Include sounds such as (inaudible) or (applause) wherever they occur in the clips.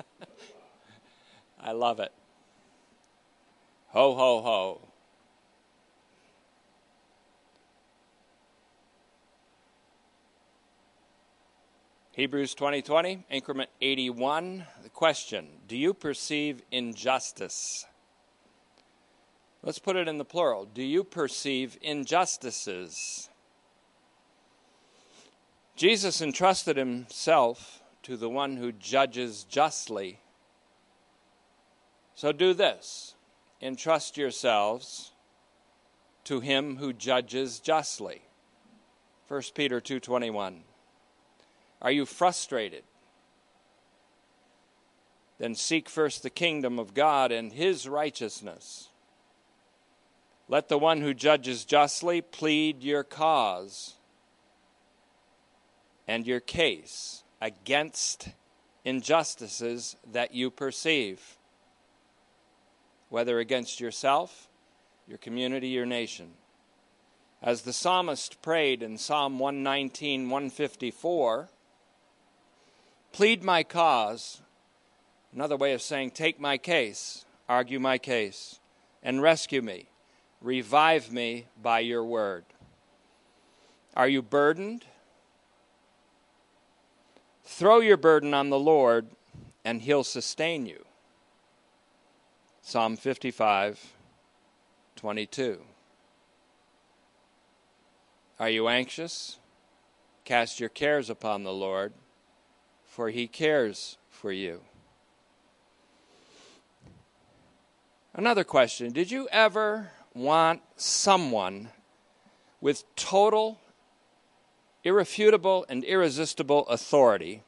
(laughs) I love it. Ho, ho, ho. Hebrews 2020, increment 81. The question Do you perceive injustice? Let's put it in the plural. Do you perceive injustices? Jesus entrusted himself to the one who judges justly. So do this entrust yourselves to him who judges justly. 1 Peter 2:21 are you frustrated? Then seek first the kingdom of God and his righteousness. Let the one who judges justly plead your cause and your case against injustices that you perceive, whether against yourself, your community, your nation. As the psalmist prayed in Psalm 119, 154, Plead my cause, another way of saying, take my case, argue my case, and rescue me. Revive me by your word. Are you burdened? Throw your burden on the Lord, and he'll sustain you. Psalm 55, 22. Are you anxious? Cast your cares upon the Lord for he cares for you. Another question Did you ever want someone with total, irrefutable, and irresistible authority,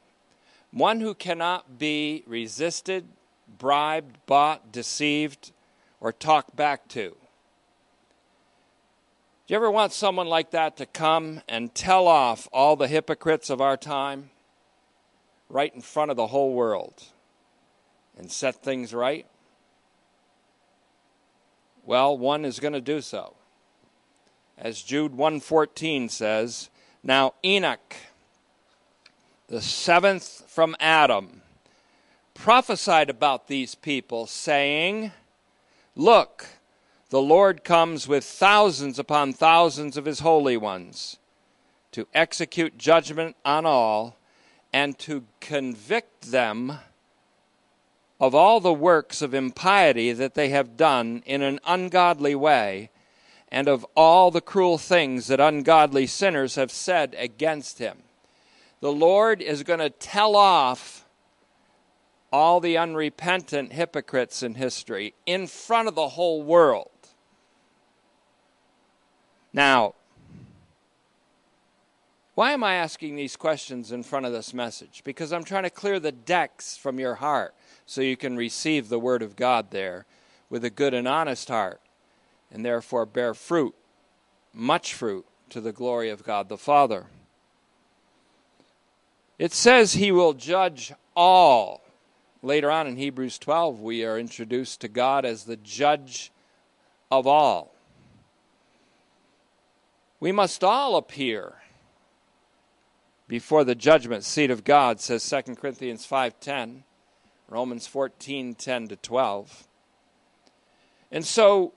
one who cannot be resisted, bribed, bought, deceived, or talked back to? Do you ever want someone like that to come and tell off all the hypocrites of our time? right in front of the whole world and set things right? Well, one is going to do so. As Jude 114 says, now Enoch, the seventh from Adam, prophesied about these people, saying, Look, the Lord comes with thousands upon thousands of his holy ones to execute judgment on all and to convict them of all the works of impiety that they have done in an ungodly way, and of all the cruel things that ungodly sinners have said against him. The Lord is going to tell off all the unrepentant hypocrites in history in front of the whole world. Now, why am I asking these questions in front of this message? Because I'm trying to clear the decks from your heart so you can receive the Word of God there with a good and honest heart and therefore bear fruit, much fruit, to the glory of God the Father. It says He will judge all. Later on in Hebrews 12, we are introduced to God as the judge of all. We must all appear before the judgment seat of God, says 2 Corinthians 5.10, Romans 14.10 to 12. And so,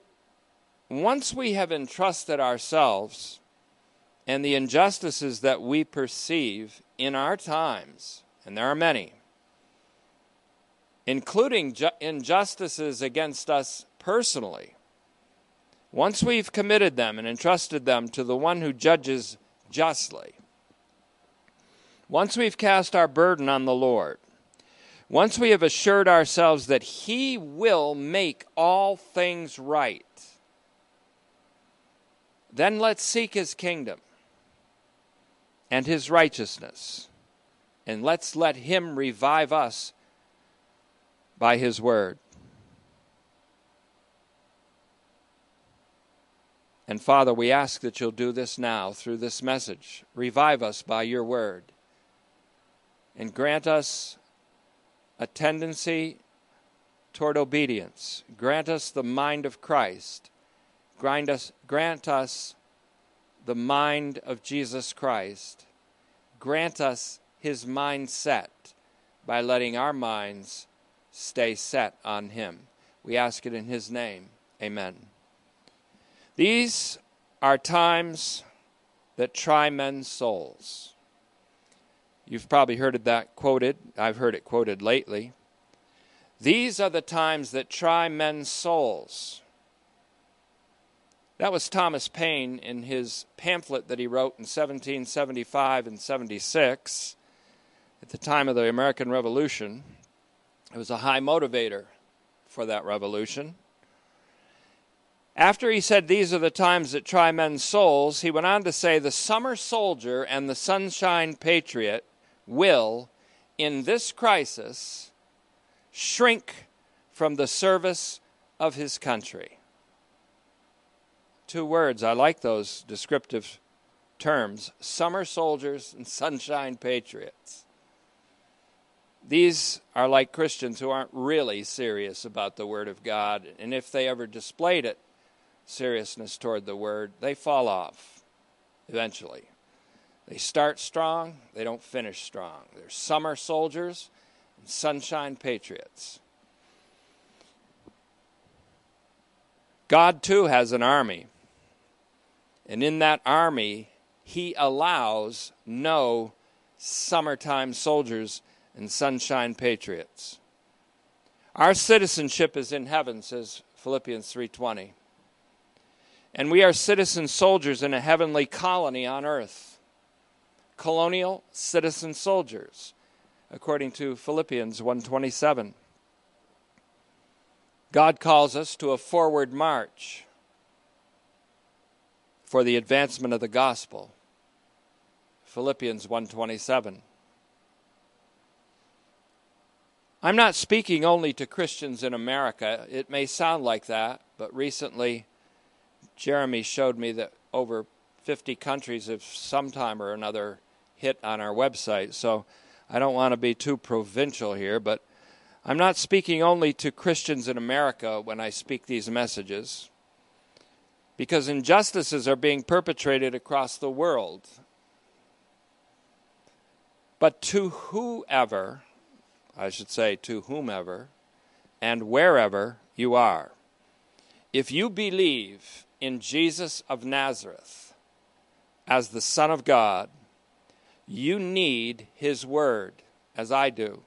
once we have entrusted ourselves and the injustices that we perceive in our times, and there are many, including ju- injustices against us personally, once we've committed them and entrusted them to the one who judges justly, once we've cast our burden on the Lord, once we have assured ourselves that He will make all things right, then let's seek His kingdom and His righteousness, and let's let Him revive us by His word. And Father, we ask that you'll do this now through this message. Revive us by your word and grant us a tendency toward obedience. Grant us the mind of Christ. Grant us, grant us the mind of Jesus Christ. Grant us his mindset. by letting our minds stay set on Him. We ask it in His name. Amen. These are times that try men's souls. You've probably heard that quoted. I've heard it quoted lately. These are the times that try men's souls. That was Thomas Paine in his pamphlet that he wrote in 1775 and 76 at the time of the American Revolution. It was a high motivator for that revolution. After he said, These are the times that try men's souls, he went on to say, The summer soldier and the sunshine patriot will, in this crisis, shrink from the service of his country. Two words, I like those descriptive terms summer soldiers and sunshine patriots. These are like Christians who aren't really serious about the Word of God, and if they ever displayed it, seriousness toward the Word, they fall off eventually. They start strong, they don't finish strong. They're summer soldiers and sunshine patriots. God, too, has an army. And in that army, He allows no summertime soldiers and sunshine patriots. Our citizenship is in heaven, says Philippians 3:20. And we are citizen soldiers in a heavenly colony on earth. Colonial citizen soldiers, according to Philippians 127. God calls us to a forward march for the advancement of the gospel. Philippians 1:27. I'm not speaking only to Christians in America. It may sound like that, but recently Jeremy showed me that over 50 countries have sometime or another hit on our website. So I don't want to be too provincial here, but I'm not speaking only to Christians in America when I speak these messages, because injustices are being perpetrated across the world. But to whoever I should say, to whomever and wherever you are. If you believe in Jesus of Nazareth as the Son of God, you need His Word, as I do.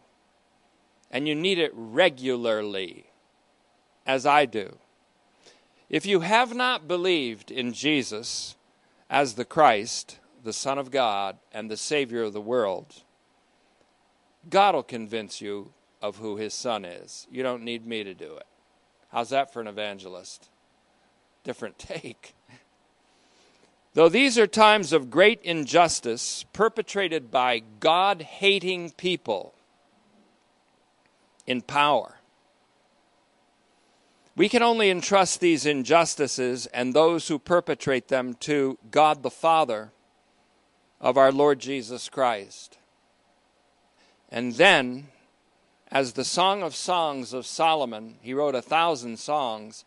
And you need it regularly, as I do. If you have not believed in Jesus as the Christ, the Son of God, and the Savior of the world, God will convince you of who his son is. You don't need me to do it. How's that for an evangelist? Different (laughs) take. Though these are times of great injustice perpetrated by God hating people in power, we can only entrust these injustices and those who perpetrate them to God the Father of our Lord Jesus Christ. And then, as the Song of Songs of Solomon, he wrote a thousand songs.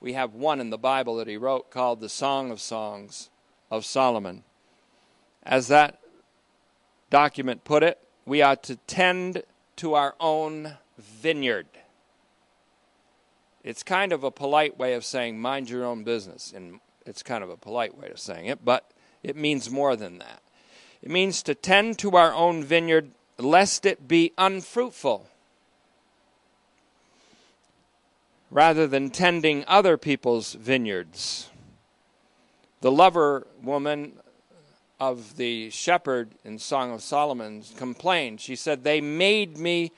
We have one in the Bible that he wrote called the Song of Songs of Solomon. As that document put it, we ought to tend to our own vineyard. It's kind of a polite way of saying mind your own business, and it's kind of a polite way of saying it, but it means more than that. It means to tend to our own vineyard lest it be unfruitful, rather than tending other people's vineyards. The lover woman of the shepherd in Song of Solomon complained. She said, They made me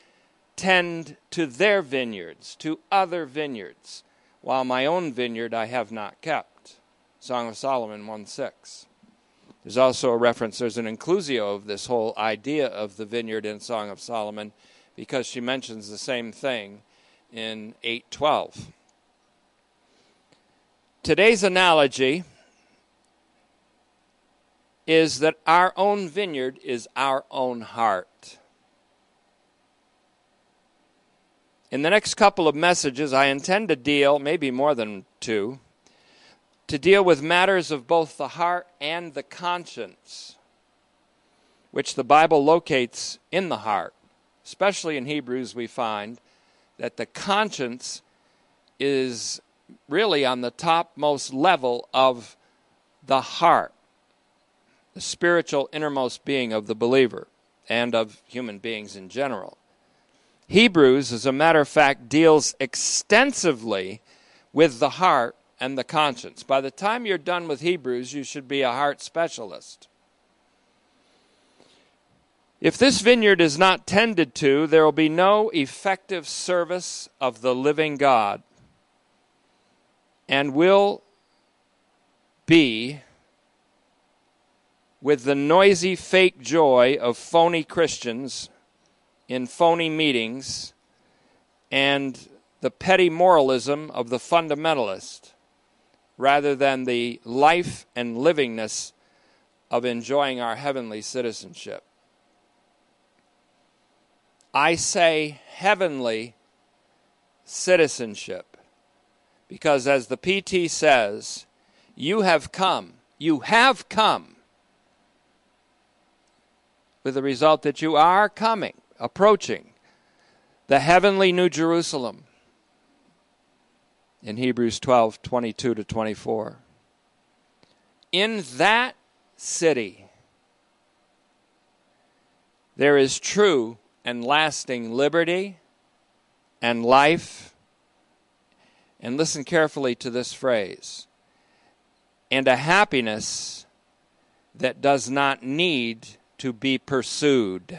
tend to their vineyards, to other vineyards, while my own vineyard I have not kept. Song of Solomon 1 6. There's also a reference, there's an inclusio of this whole idea of the vineyard in Song of Solomon because she mentions the same thing in 812. Today's analogy is that our own vineyard is our own heart. In the next couple of messages, I intend to deal, maybe more than two, to deal with matters of both the heart and the conscience, which the Bible locates in the heart. especially in Hebrews, we find that the conscience is really on the topmost level of the heart, the spiritual innermost being of the believer and of human beings in general. Hebrews, as a matter of fact, deals extensively with the heart and the conscience. By the time you're done with Hebrews, you should be a heart specialist. If this vineyard is not tended to, there will be no effective service of the living God and will be with the noisy fake joy of phony Christians in phony meetings and the petty moralism of the fundamentalist rather than the life and livingness of enjoying our heavenly citizenship. I say heavenly citizenship because, as the PT says, you have come, you have come with the result that you are coming, approaching the heavenly New Jerusalem in Hebrews 12 22 to 24. In that city, there is true and lasting liberty and life. And listen carefully to this phrase and a happiness that does not need to be pursued.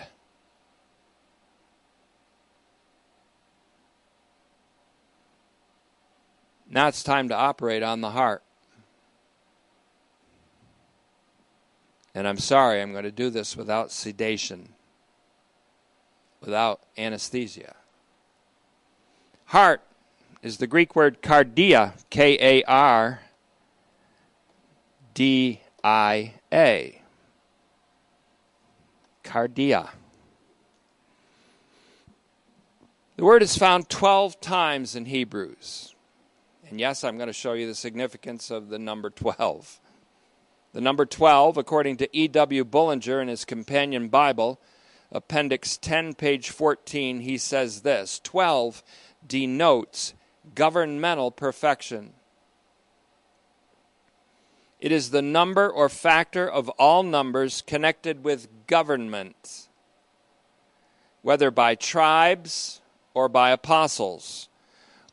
Now it's time to operate on the heart. And I'm sorry, I'm going to do this without sedation without anesthesia. Heart is the Greek word kardia, K A R D I A. Cardia. The word is found 12 times in Hebrews. And yes, I'm going to show you the significance of the number 12. The number 12, according to E.W. Bullinger in his companion Bible, Appendix 10, page 14, he says this 12 denotes governmental perfection. It is the number or factor of all numbers connected with government, whether by tribes or by apostles,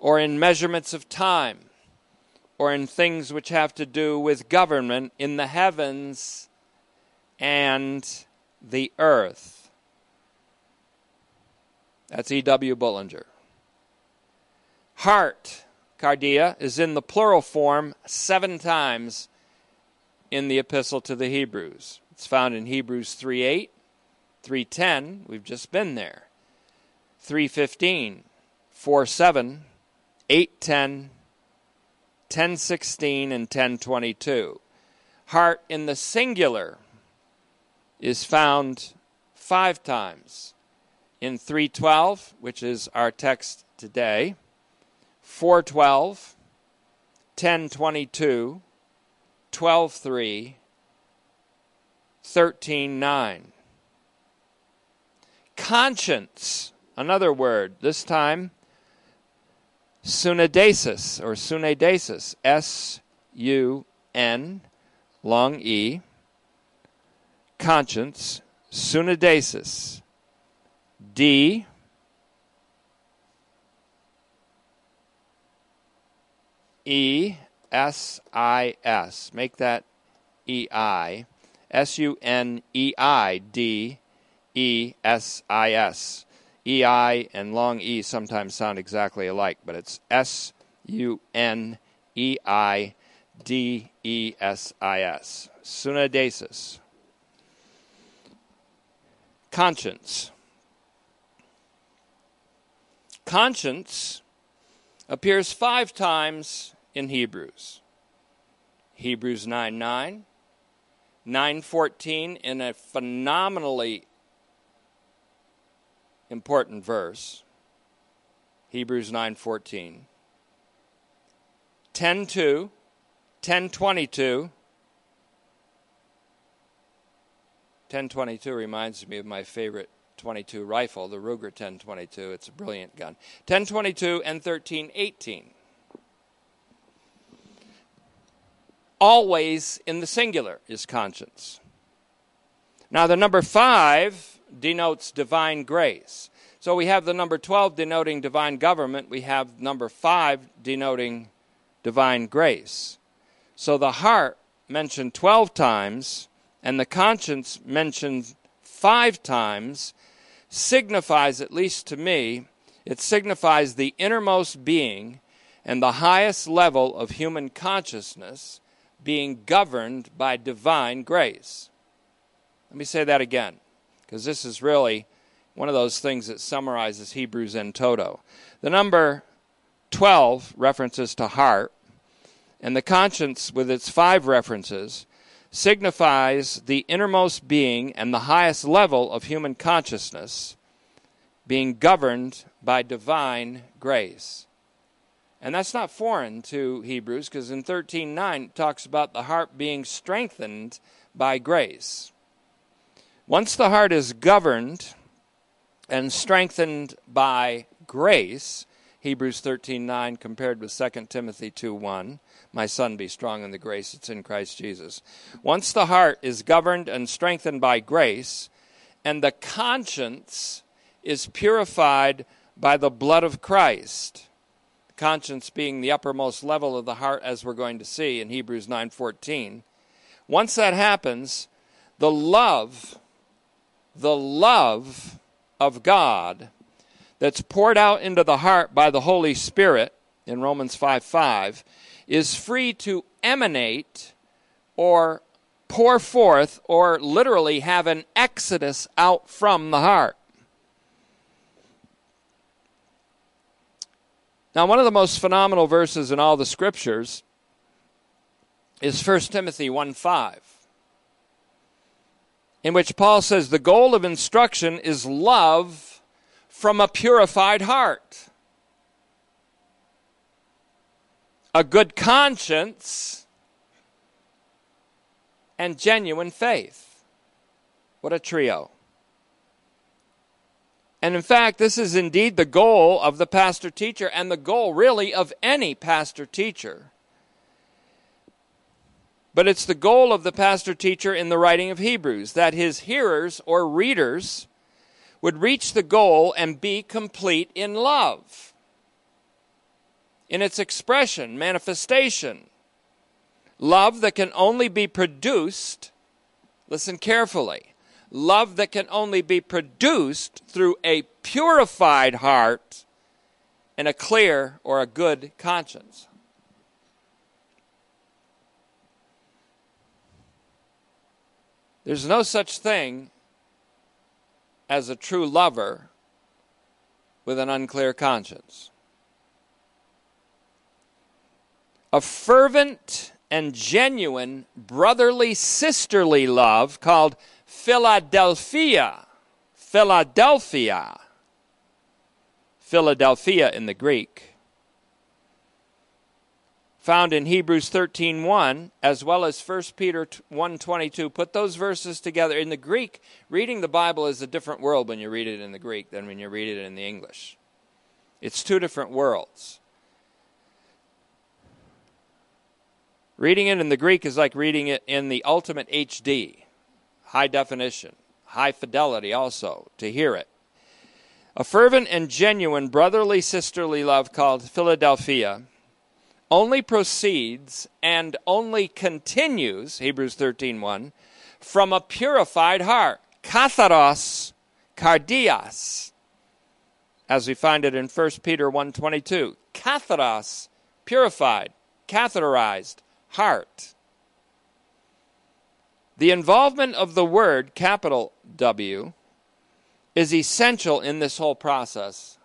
or in measurements of time, or in things which have to do with government in the heavens and the earth. That's E.W. Bullinger. Heart, cardia, is in the plural form seven times in the epistle to the Hebrews. It's found in Hebrews 3:8, 3:10, we've just been there. 3:15, 4:7, 8:10, 10:16 and 10:22. Heart in the singular is found 5 times in 312, which is our text today, 412, 1022, 123, 139. Conscience, another word, this time sunadesis or sunadesis, S U N, long E, conscience, sunadesis D E S I S. Make that E I. S U N E I D E S I S. E I and long E sometimes sound exactly alike, but it's S U N E I D E S I S. Sunadesis. Conscience. Conscience appears five times in Hebrews. Hebrews 9 9, 914 in a phenomenally important verse. Hebrews 9:14. 10:2, 10:22. 10:22 reminds me of my favorite 22 rifle, the Ruger 1022. It's a brilliant gun. 1022 and 1318. Always in the singular is conscience. Now, the number 5 denotes divine grace. So we have the number 12 denoting divine government, we have number 5 denoting divine grace. So the heart mentioned 12 times and the conscience mentioned 5 times signifies at least to me it signifies the innermost being and the highest level of human consciousness being governed by divine grace. Let me say that again because this is really one of those things that summarizes Hebrews in toto. The number 12 references to heart, and the conscience, with its five references, signifies the innermost being and the highest level of human consciousness being governed by divine grace. And that's not foreign to Hebrews because in 13:9 it talks about the heart being strengthened by grace. Once the heart is governed and strengthened by grace, Hebrews 13:9 compared with 2 Timothy 2:1, my son be strong in the grace that's in Christ Jesus. Once the heart is governed and strengthened by grace, and the conscience is purified by the blood of Christ, conscience being the uppermost level of the heart as we're going to see in Hebrews 9:14. Once that happens, the love the love of God that's poured out into the heart by the Holy Spirit in Romans 5 5 is free to emanate or pour forth or literally have an exodus out from the heart. Now, one of the most phenomenal verses in all the scriptures is 1 Timothy 1 5 in which Paul says the goal of instruction is love from a purified heart, a good conscience, and genuine faith. What a trio. And in fact, this is indeed the goal of the pastor teacher and the goal really of any pastor teacher but it's the goal of the pastor teacher in the writing of Hebrews that his hearers or readers would reach the goal and be complete in love, in its expression, manifestation. Love that can only be produced, listen carefully, love that can only be produced through a purified heart and a clear or a good conscience. There's no such thing as a true lover with an unclear conscience. A fervent and genuine brotherly sisterly love called Philadelphia. Philadelphia. Philadelphia in the Greek found in Hebrews 13:1 as well as 1 Peter 1:22 put those verses together. In the Greek reading the Bible is a different world when you read it in the Greek than when you read it in the English. It's two different worlds. Reading it in the Greek is like reading it in the ultimate HD high definition high fidelity also to hear it. A fervent and genuine brotherly sisterly love called Philadelphia only proceeds and only continues, Hebrews 13:1, from a purified heart. Katharos cardias. As we find it in 1 Peter 1:22. Katharos, purified, catheterized heart. The involvement of the word, capital W, is essential in this whole process.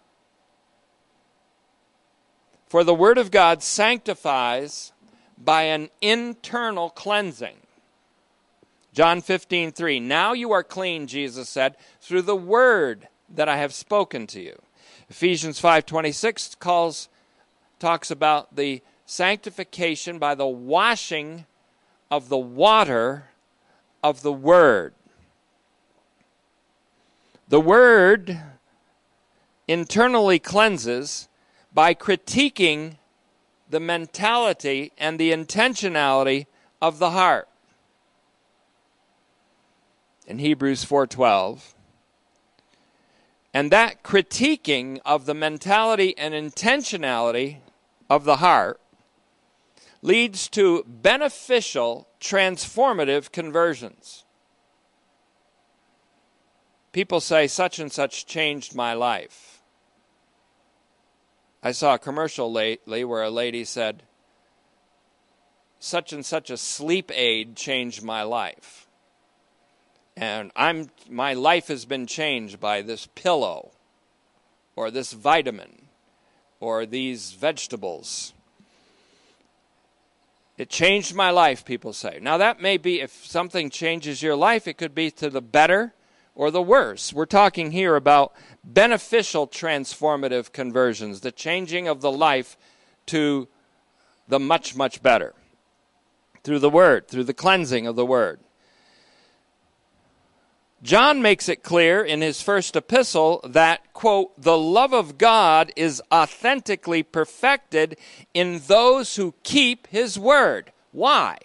For the Word of God sanctifies by an internal cleansing. John 15, 3. Now you are clean, Jesus said, through the word that I have spoken to you. Ephesians 5:26 calls talks about the sanctification by the washing of the water of the word. The Word internally cleanses by critiquing the mentality and the intentionality of the heart. In Hebrews 4:12, and that critiquing of the mentality and intentionality of the heart leads to beneficial, transformative conversions. People say, such and such changed my life. I saw a commercial lately where a lady said, such and such a sleep aid changed my life. And I'm my life has been changed by this pillow or this vitamin or these vegetables. It changed my life, people say. Now, that may be if something changes your life, it could be to the better or the worse. We're talking here about beneficial transformative conversions, the changing of the life to the much, much better through the Word, through the cleansing of the Word. John makes it clear in his first epistle that, quote, the love of God is authentically perfected in those who keep his word. Why?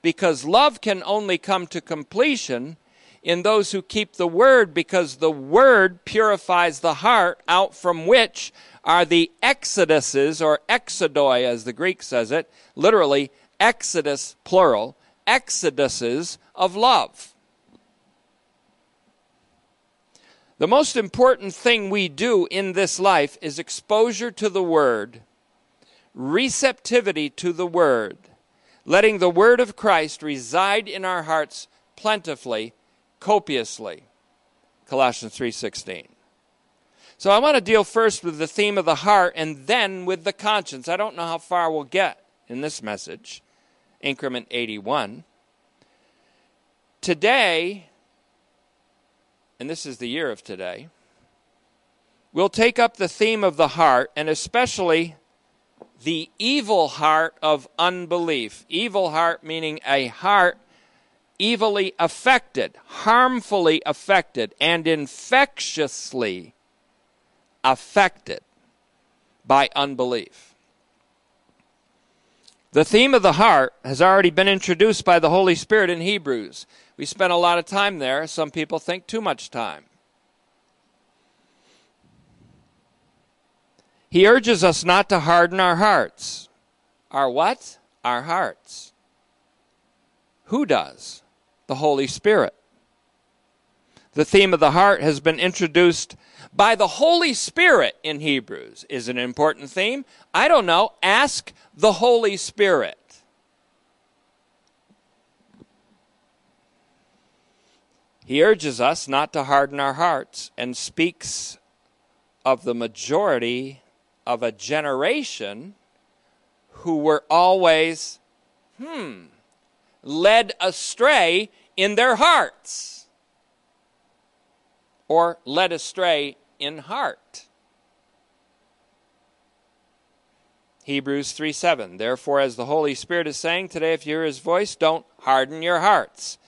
Because love can only come to completion in those who keep the word, because the word purifies the heart out from which are the exoduses, or exodoi as the Greek says it, literally, exodus, plural, exoduses of love. The most important thing we do in this life is exposure to the Word, receptivity to the Word, letting the Word of Christ reside in our hearts plentifully, copiously. Colossians 3:16. So I want to deal first with the theme of the heart and then with the conscience. I don't know how far we'll get in this message, increment 81. Today, and this is the year of today, we'll take up the theme of the heart, and especially the evil heart of unbelief. Evil heart meaning a heart evilly affected, harmfully affected, and infectiously affected by unbelief. The theme of the heart has already been introduced by the Holy Spirit in Hebrews. We spent a lot of time there. Some people think too much time. He urges us not to harden our hearts. Our what? Our hearts. Who does? The Holy Spirit. The theme of the heart has been introduced by the Holy Spirit in Hebrews. Is an important theme? I don't know. Ask the Holy Spirit. He urges us not to harden our hearts and speaks of the majority of a generation who were always, hmm, led astray in their hearts or led astray in heart. Hebrews 3 7. Therefore, as the Holy Spirit is saying today, if you hear his voice, don't harden your hearts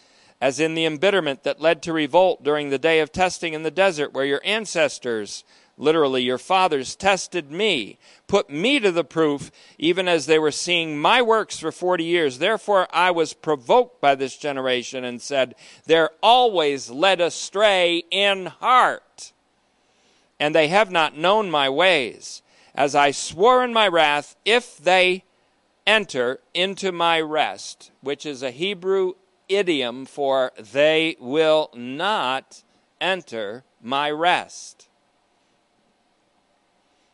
as in the embitterment that led to revolt during the day of testing in the desert, where your ancestors, literally your fathers, tested me, put me to the proof, even as they were seeing my works for forty years. Therefore I was provoked by this generation and said, They're always led astray in heart, and they have not known my ways. As I swore in my wrath, if they enter into my rest, which is a Hebrew idiom for they will not enter my rest.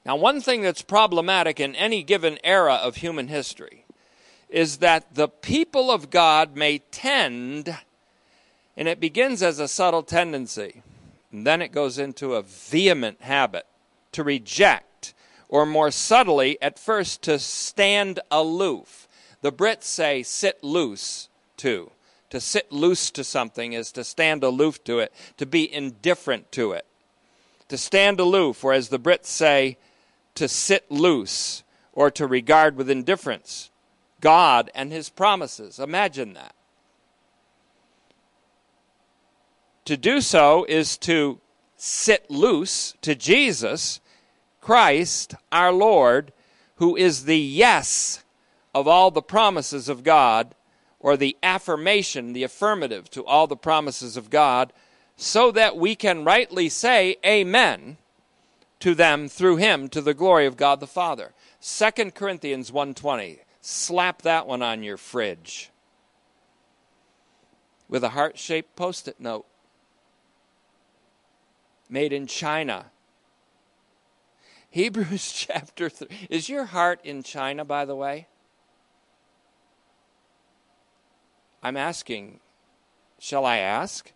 Now, one thing that's problematic in any given era of human history is that the people of God may tend, and it begins as a subtle tendency, and then it goes into a vehement habit to reject, or more subtly, at first, to stand aloof. The Brits say sit loose, to. To sit loose to something is to stand aloof to it, to be indifferent to it. To stand aloof, or as the Brits say, to sit loose, or to regard with indifference God and His promises. Imagine that. To do so is to sit loose to Jesus Christ, our Lord, who is the yes of all the promises of God, or the affirmation, the affirmative to all the promises of God, so that we can rightly say amen to them through him to the glory of God the Father. 2 Corinthians 1:20. Slap that one on your fridge with a heart-shaped post-it note. Made in China. (laughs) Hebrews (laughs) chapter 3. Is your heart in China by the way? I'm asking, shall I ask?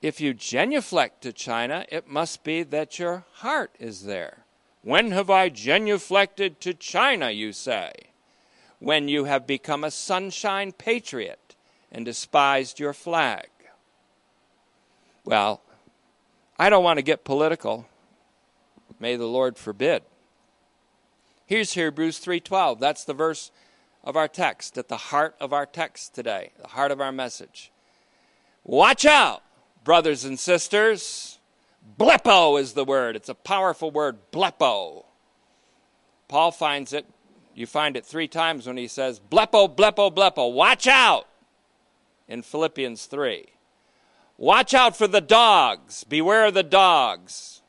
If you genuflect to China, it must be that your heart is there. When have I genuflected to China, you say? When you have become a sunshine patriot and despised your flag. Well, I don't want to get political. May the Lord forbid. Here's Hebrews 3:12. That's the verse of our text, at the heart of our text today, the heart of our message. Watch out brothers and sisters. Blepo is the word. It's a powerful word, blepo. Paul finds it, you find it three times when he says, blepo, blepo, blepo. Watch out in Philippians 3. Watch out for the dogs. Beware of the dogs.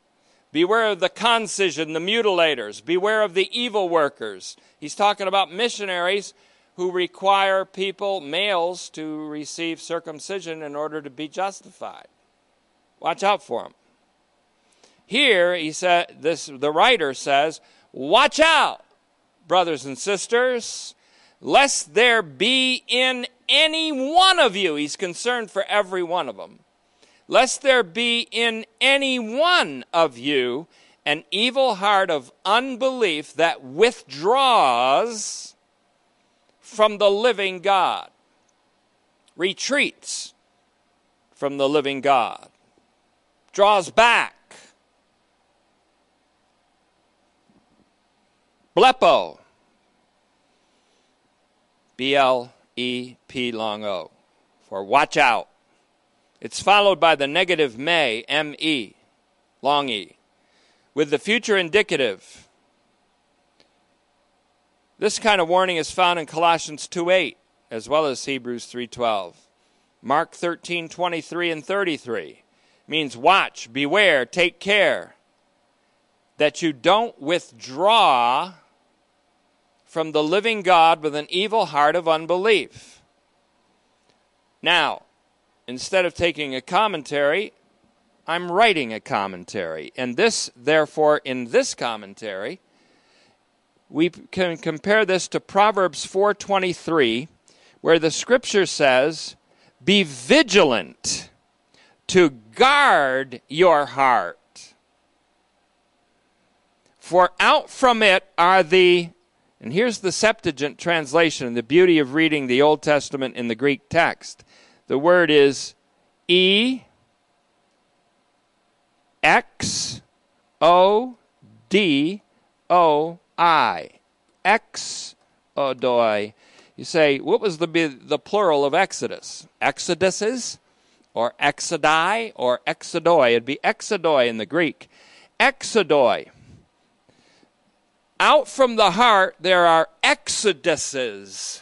Beware of the concision, the mutilators. Beware of the evil workers. He's talking about missionaries who require people, males, to receive circumcision in order to be justified. Watch out for them. Here, he said, this, the writer says, Watch out, brothers and sisters, lest there be in any one of you, he's concerned for every one of them, lest there be in any one of you an evil heart of unbelief that withdraws from the living God, retreats from the living God, draws back. Blepo. B L E P long O. For watch out. It's followed by the negative may, M E, long E, with the future indicative this kind of warning is found in Colossians 2:8 as well as Hebrews 3:12. Mark 13:23 and 33 means watch, beware, take care that you don't withdraw from the living God with an evil heart of unbelief. Now, instead of taking a commentary, I'm writing a commentary. And this, therefore, in this commentary, we can compare this to Proverbs 4:23 where the scripture says, "Be vigilant to guard your heart, for out from it are the and here's the Septuagint translation, the beauty of reading the Old Testament in the Greek text. The word is E X O D O I. Ex odoi. Oh, you say, what was the, the plural of Exodus? Exoduses? Or exodai? Or exodoi? It'd be exodoi in the Greek. Exodoi. Out from the heart there are exoduses.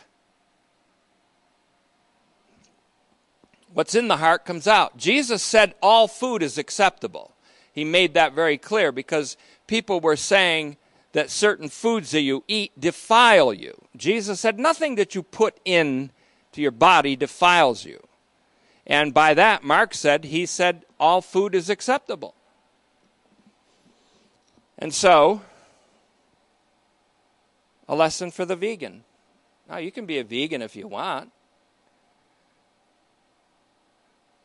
What's in the heart comes out. Jesus said all food is acceptable. He made that very clear because people were saying, that certain foods that you eat defile you. Jesus said nothing that you put in to your body defiles you. And by that, Mark said, he said all food is acceptable. And so, a lesson for the vegan. Now, you can be a vegan if you want,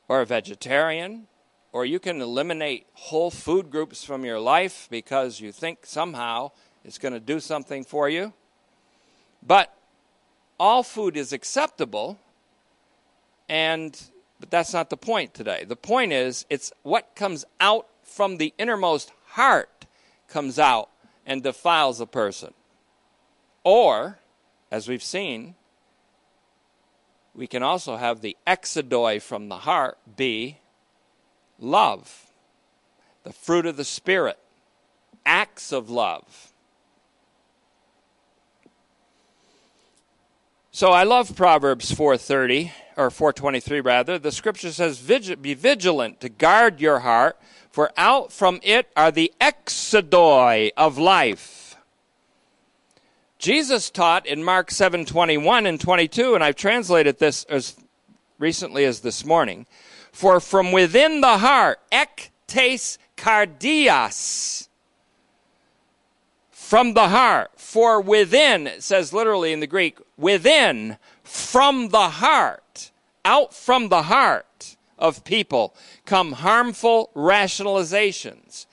or a vegetarian, or you can eliminate whole food groups from your life because you think somehow it's going to do something for you. But all food is acceptable, and but that's not the point today. The point is it's what comes out from the innermost heart comes out and defiles a person. Or, as we've seen, we can also have the exodoi from the heart be love. the fruit of the Spirit, acts of love. So I love Proverbs 4:30 or 423 rather. The scripture says be vigilant to guard your heart for out from it are the exodoi of life. Jesus taught in Mark 7:21 and 22 and I've translated this as recently as this morning. For from within the heart, ektes cardias, from the heart, for within, it says literally in the Greek, within, from the heart, out from the heart of people come harmful rationalizations,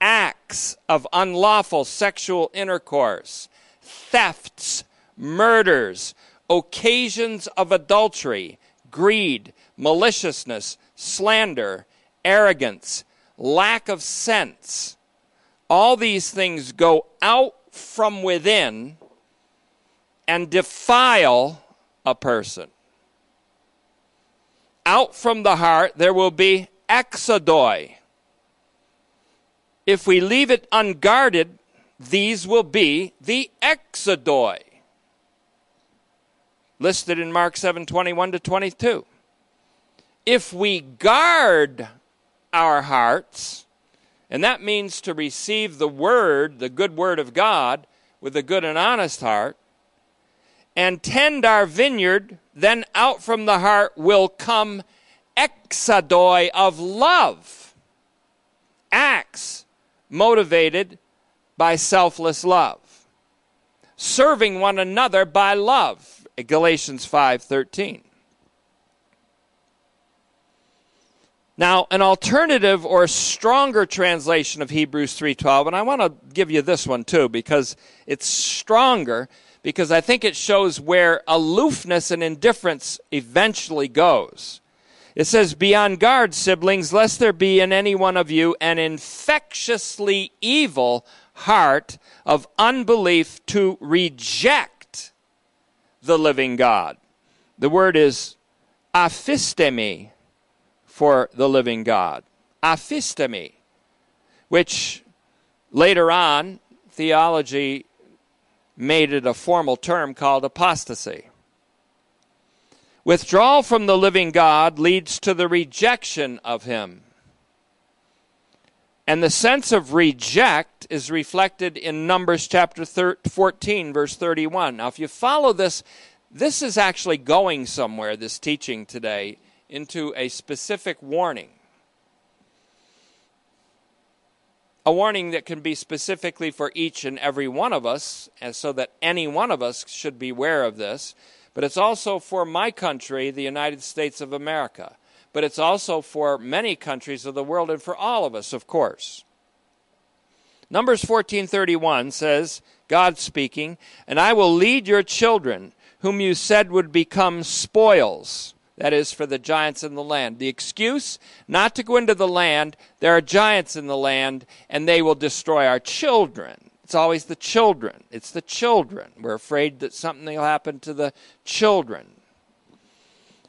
acts of unlawful sexual intercourse, thefts, murders, occasions of adultery, greed, maliciousness, slander, arrogance, lack of sense. All these things go out from within and defile a person. Out from the heart, there will be exodoi. If we leave it unguarded, these will be the exodoi listed in Mark 7 21 to 22. If we guard our hearts, and that means to receive the word, the good word of God, with a good and honest heart, and tend our vineyard, then out from the heart will come exodoi of love, acts motivated by selfless love, serving one another by love Galatians 5:13. Now, an alternative or stronger translation of Hebrews 3:12, and I want to give you this one too because it's stronger because I think it shows where aloofness and indifference eventually goes. It says, Be on guard, siblings, lest there be in any one of you an infectiously evil heart of unbelief to reject the living God. The word is aphistemi for the living God. Aphistemi, which later on theology made it a formal term called apostasy. Withdrawal from the living God leads to the rejection of Him. And the sense of reject is reflected in Numbers chapter 14, verse 31. Now, if you follow this, this is actually going somewhere, this teaching today, into a specific warning. A warning that can be specifically for each and every one of us, and so that any one of us should be aware of this. But it's also for my country, the United States of America but it's also for many countries of the world and for all of us, of course. Numbers 14:31 says, God speaking, "And I will lead your children, whom you said would become spoils." That is for the giants in the land. The excuse not to go into the land, there are giants in the land and they will destroy our children. It's always the children. It's the children. We're afraid that something will happen to the children.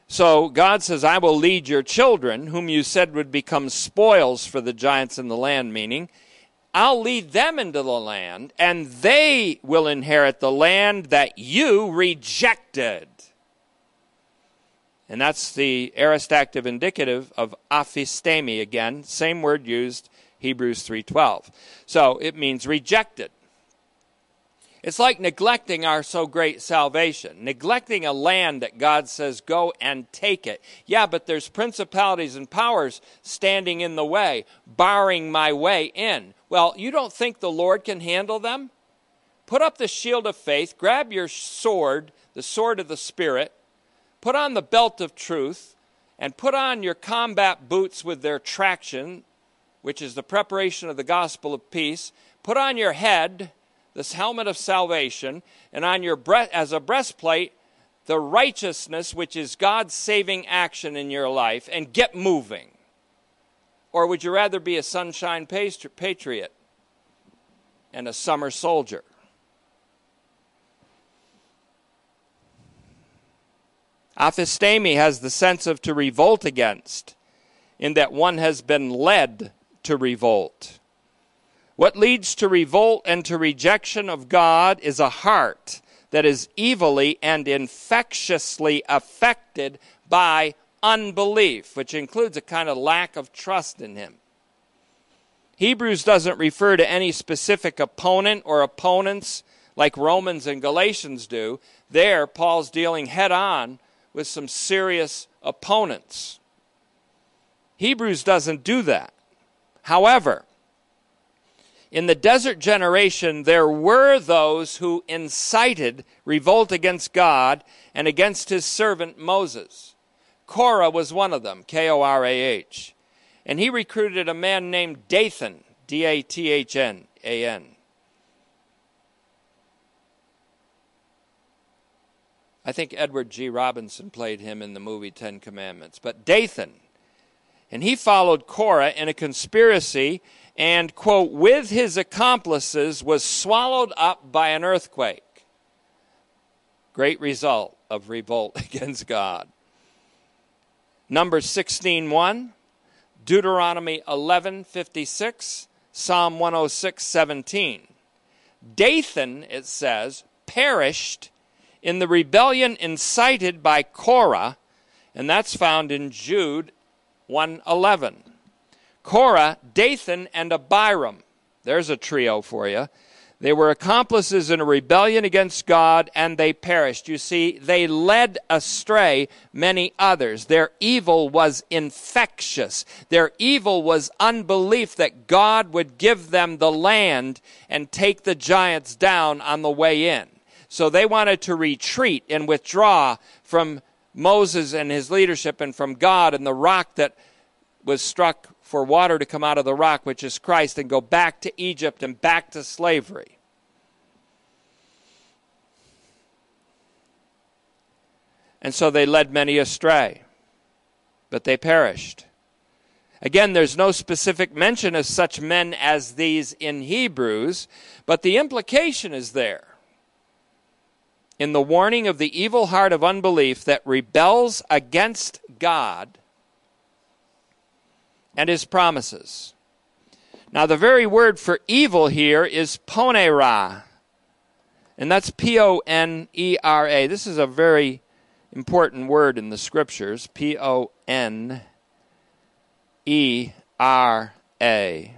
So God says, I will lead your children, whom you said would become spoils for the giants in the land, meaning, I'll lead them into the land, and they will inherit the land that you rejected. And that's the aorist active indicative of aphistemi again, same word used Hebrews 3:12. So it means rejected. It's like neglecting our so great salvation, neglecting a land that God says, go and take it. Yeah, but there's principalities and powers standing in the way, barring my way in. Well, you don't think the Lord can handle them? Put up the shield of faith, grab your sword, the sword of the Spirit, put on the belt of truth, and put on your combat boots with their traction, which is the preparation of the gospel of peace. Put on your head, this helmet of salvation, and on your breast, as a breastplate, the righteousness, which is God's saving action in your life, and get moving? Or would you rather be a sunshine patriot and a summer soldier? Aphistemi has the sense of to revolt against, in that one has been led to revolt. What leads to revolt and to rejection of God is a heart that is evilly and infectiously affected by unbelief, which includes a kind of lack of trust in Him. Hebrews doesn't refer to any specific opponent or opponents like Romans and Galatians do. There, Paul's dealing head on with some serious opponents. Hebrews doesn't do that. However, in the desert generation, there were those who incited revolt against God and against his servant Moses. Korah was one of them, K O R A H. And he recruited a man named Dathan, D A T H N A N. I think Edward G. Robinson played him in the movie Ten Commandments. But Dathan, and he followed Korah in a conspiracy and, quote, with his accomplices was swallowed up by an earthquake. Great result of revolt (laughs) against God. Numbers 16:1, Deuteronomy 11:56, Psalm 106:17. Dathan, it says, perished in the rebellion incited by Korah, and that's found in Jude 111. Korah, Dathan, and Abiram. There's a trio for you. They were accomplices in a rebellion against God and they perished. You see, they led astray many others. Their evil was infectious. Their evil was unbelief that God would give them the land and take the giants down on the way in. So they wanted to retreat and withdraw from Moses and his leadership and from God and the rock that was struck for water to come out of the rock, which is Christ, and go back to Egypt and back to slavery. And so they led many astray, but they perished. Again, there's no specific mention of such men as these in Hebrews, but the implication is there in the warning of the evil heart of unbelief that rebels against God and his promises. Now, the very word for evil here is ponera, and that's P O N E R A. This is a very important word in the scriptures P O N E R A.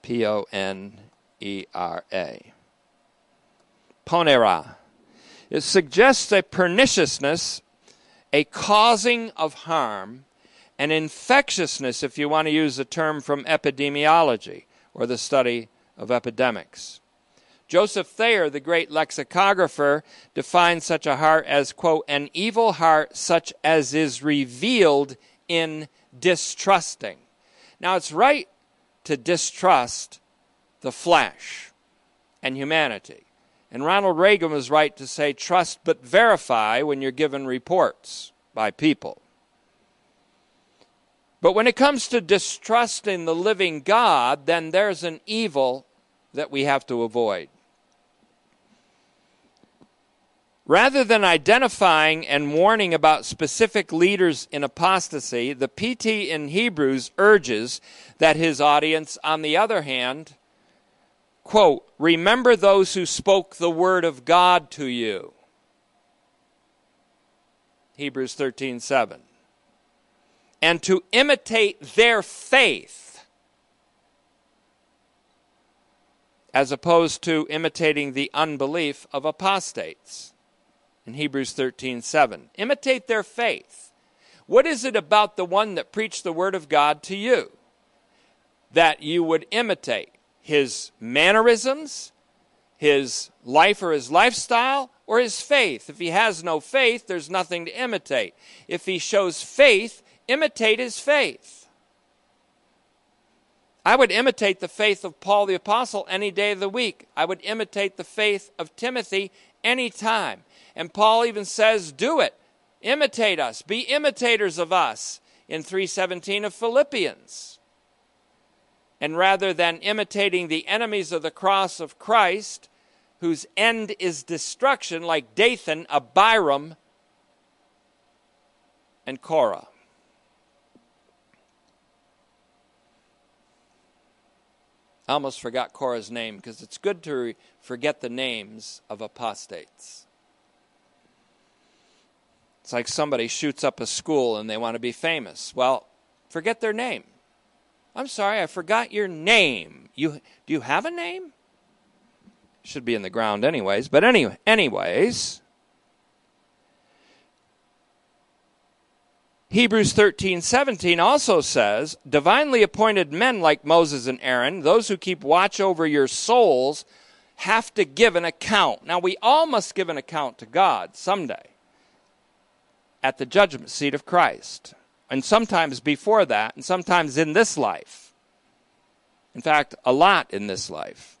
P O N E R A. Ponera. It suggests a perniciousness, a causing of harm, an infectiousness, if you want to use a term from epidemiology or the study of epidemics. Joseph Thayer, the great lexicographer, defines such a heart as, quote, an evil heart such as is revealed in distrusting. Now, it's right to distrust the flesh and humanity. And Ronald Reagan was right to say, trust but verify when you're given reports by people. But when it comes to distrusting the living God, then there's an evil that we have to avoid. Rather than identifying and warning about specific leaders in apostasy, the PT in Hebrews urges that his audience, on the other hand, quote, remember those who spoke the word of God to you. Hebrews 13 7 and to imitate their faith as opposed to imitating the unbelief of apostates in Hebrews 13:7 imitate their faith. What is it about the one that preached the word of God to you that you would imitate his mannerisms his life or his lifestyle or his faith if he has no faith there's nothing to imitate if he shows faith imitate his faith. I would imitate the faith of Paul the Apostle any day of the week. I would imitate the faith of Timothy any time. And Paul even says, Do it. Imitate us. Be imitators of us in 317 of Philippians. And rather than imitating the enemies of the cross of Christ, whose end is destruction, like Dathan, Abiram, and Korah. I almost forgot Korah's name because it's good to forget the names of apostates. It's like somebody shoots up a school and they want to be famous. Well, forget their name. I'm sorry, I forgot your name. You do you have a name? Should be in the ground anyways, but anyway, anyways, Hebrews 13, 17 also says, divinely appointed men like Moses and Aaron, those who keep watch over your souls, have to give an account. Now, we all must give an account to God someday at the judgment seat of Christ, and sometimes before that, and sometimes in this life. In fact, a lot in this life.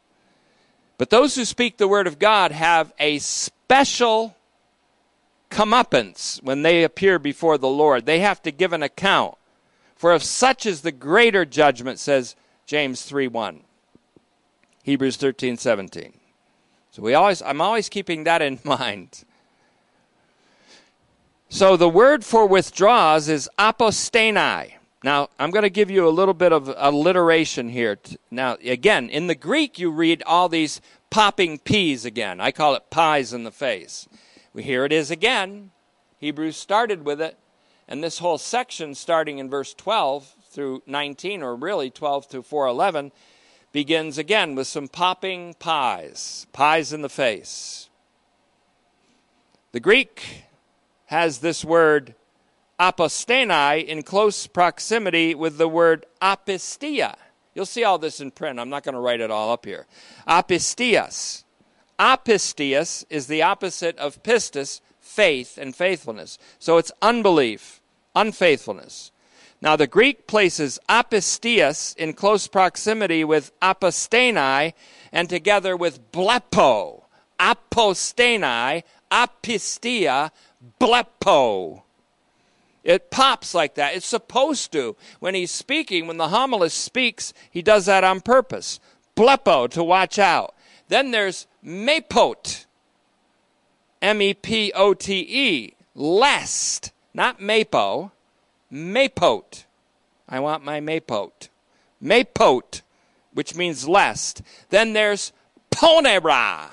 But those who speak the word of God have a special comeuppance when they appear before the Lord. They have to give an account. For if such is the greater judgment, says James 3 1. Hebrews 13 17. So we always I'm always keeping that in (laughs) mind. So the word for withdraws is apostenai. Now, I'm going to give you a little bit of alliteration here. Now, again, in the Greek, you read all these popping peas again. I call it pies in the face. Here it is again. Hebrews started with it, and this whole section, starting in verse 12 through 19, or really 12 to 411, begins again with some popping pies, pies in the face. The Greek has this word apostenai in close proximity with the word apistia. You'll see all this in print. I'm not going to write it all up here. Apistias. Apistias is the opposite of pistis, faith and faithfulness. So it's unbelief, unfaithfulness. Now the Greek places apistias in close proximity with apostenai and together with blepo. Apostenai, apistia, blepo. It pops like that. It's supposed to. When he's speaking, when the homilist speaks, he does that on purpose. Blepo, to watch out. Then there's mepot. M E P O T E. Lest. Not mapo. Mapot. I want my mapot. Mapot, which means lest. Then there's ponera,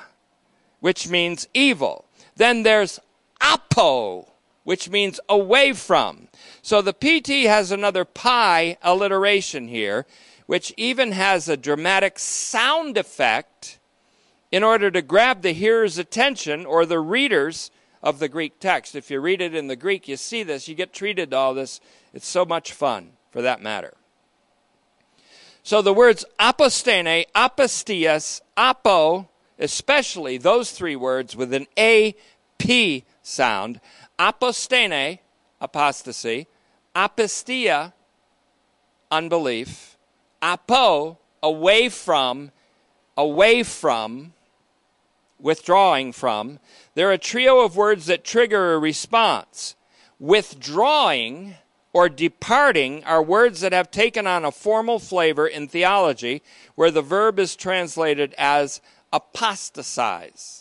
which means evil. Then there's apo, which means away from. So the PT has another pi alliteration here, which even has a dramatic sound effect in order to grab the hearer's attention or the readers of the Greek text. If you read it in the Greek, you see this, you get treated to all this. It's so much fun for that matter. So the words apostene, apostias, apo, especially those three words with an AP sound, apostene, apostasy, apostia, unbelief, apo, away from, away from, withdrawing from, they're a trio of words that trigger a response. Withdrawing or departing are words that have taken on a formal flavor in theology where the verb is translated as apostatize.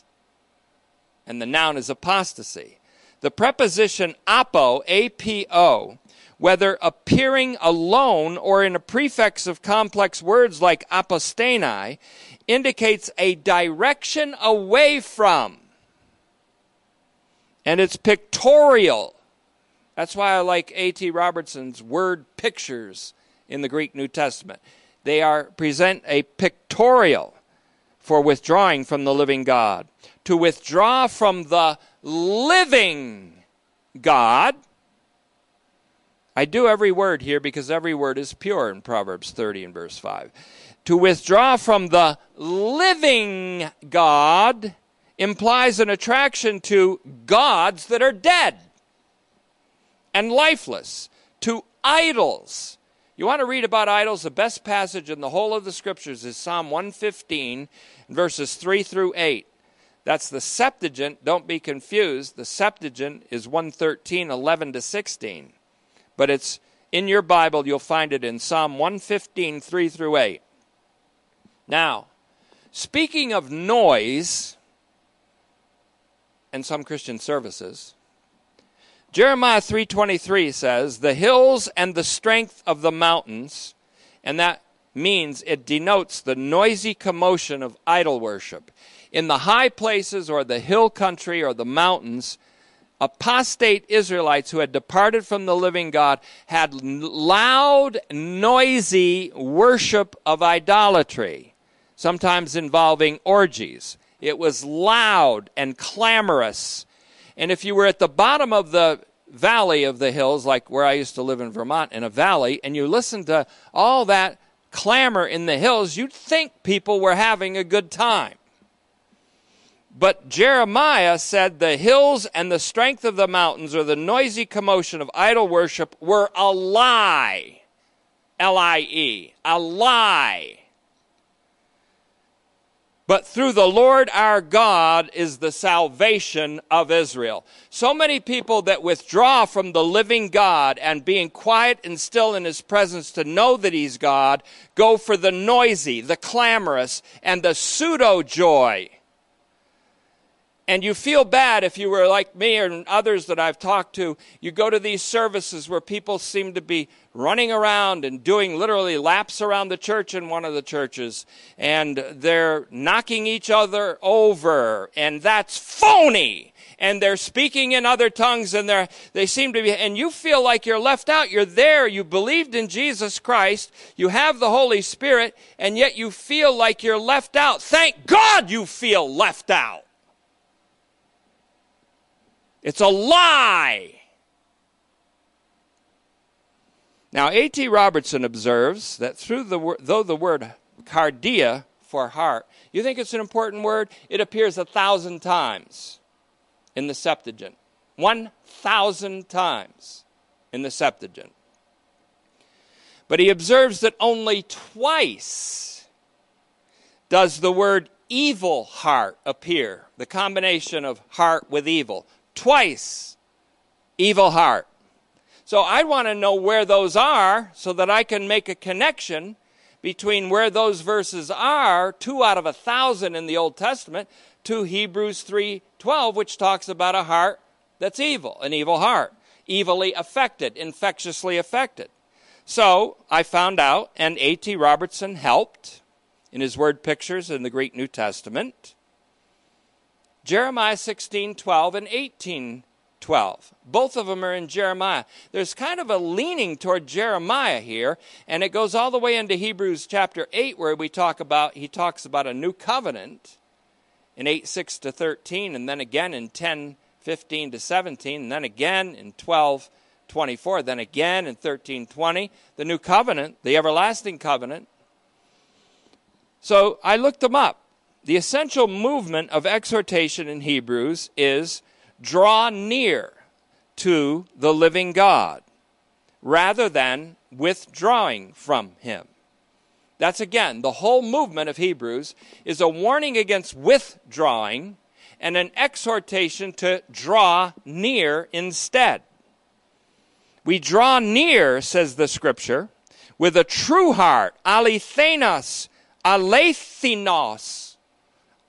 And the noun is apostasy. The preposition apo, A-P-O, whether appearing alone or in a prefix of complex words like aposteni, indicates a direction away from. And it's pictorial. That's why I like A.T. Robertson's word pictures in the Greek New Testament. They are present a pictorial for withdrawing from the living God. To withdraw from the living God. I do every word here because every word is pure in Proverbs 30 and verse 5. To withdraw from the living God implies an attraction to gods that are dead and lifeless, to idols. You want to read about idols? The best passage in the whole of the scriptures is Psalm 115, verses 3 through 8. That's the Septuagint. Don't be confused. The Septuagint is 113, 11 to 16. But it's in your Bible, you'll find it in Psalm 115, 3 through 8. Now, speaking of noise and some Christian services, Jeremiah 3:23 says, "The hills and the strength of the mountains," and that means it denotes the noisy commotion of idol worship. In the high places or the hill country or the mountains, apostate Israelites who had departed from the living God had loud, noisy worship of idolatry, sometimes involving orgies. It was loud and clamorous. And if you were at the bottom of the valley of the hills, like where I used to live in Vermont, in a valley, and you listened to all that clamor in the hills, you'd think people were having a good time. But Jeremiah said the hills and the strength of the mountains or the noisy commotion of idol worship were a lie. L I E. A lie. But through the Lord our God is the salvation of Israel. So many people that withdraw from the living God and being quiet and still in his presence to know that he's God go for the noisy, the clamorous, and the pseudo joy and you feel bad if you were like me and others that I've talked to. You go to these services where people seem to be running around and doing literally laps around the church in one of the churches, and they're knocking each other over, and that's phony. And they're speaking in other tongues, and they're, they seem to be, and you feel like you're left out. You're there, you believed in Jesus Christ, you have the Holy Spirit, and yet you feel like you're left out. Thank God you feel left out. It's a lie. Now, A.T. Robertson observes that through the though the word cardia for heart, you think it's an important word? It appears a thousand times in the Septuagint. One thousand times in the Septuagint. But he observes that only twice does the word evil heart appear, the combination of heart with evil twice evil heart. So I want to know where those are so that I can make a connection between where those verses are, two out of a thousand in the Old Testament, to Hebrews 3:12, which talks about a heart that's evil, an evil heart, evilly affected, infectiously affected. So I found out, and A.T. Robertson helped in his word pictures in the Greek New Testament. Jeremiah 16 12 and 18 12. Both of them are in Jeremiah. There's kind of a leaning toward Jeremiah here, and it goes all the way into Hebrews chapter 8, where we talk about, he talks about a new covenant in 8 6 to 13, and then again in 10 15 to 17, and then again in 12 24, then again in 13 20, the new covenant, the everlasting covenant. So I looked them up. The essential movement of exhortation in Hebrews is draw near to the living God rather than withdrawing from him. That's again, the whole movement of Hebrews is a warning against withdrawing and an exhortation to draw near instead. We draw near, says the scripture, with a true heart, alethenos, alethinos,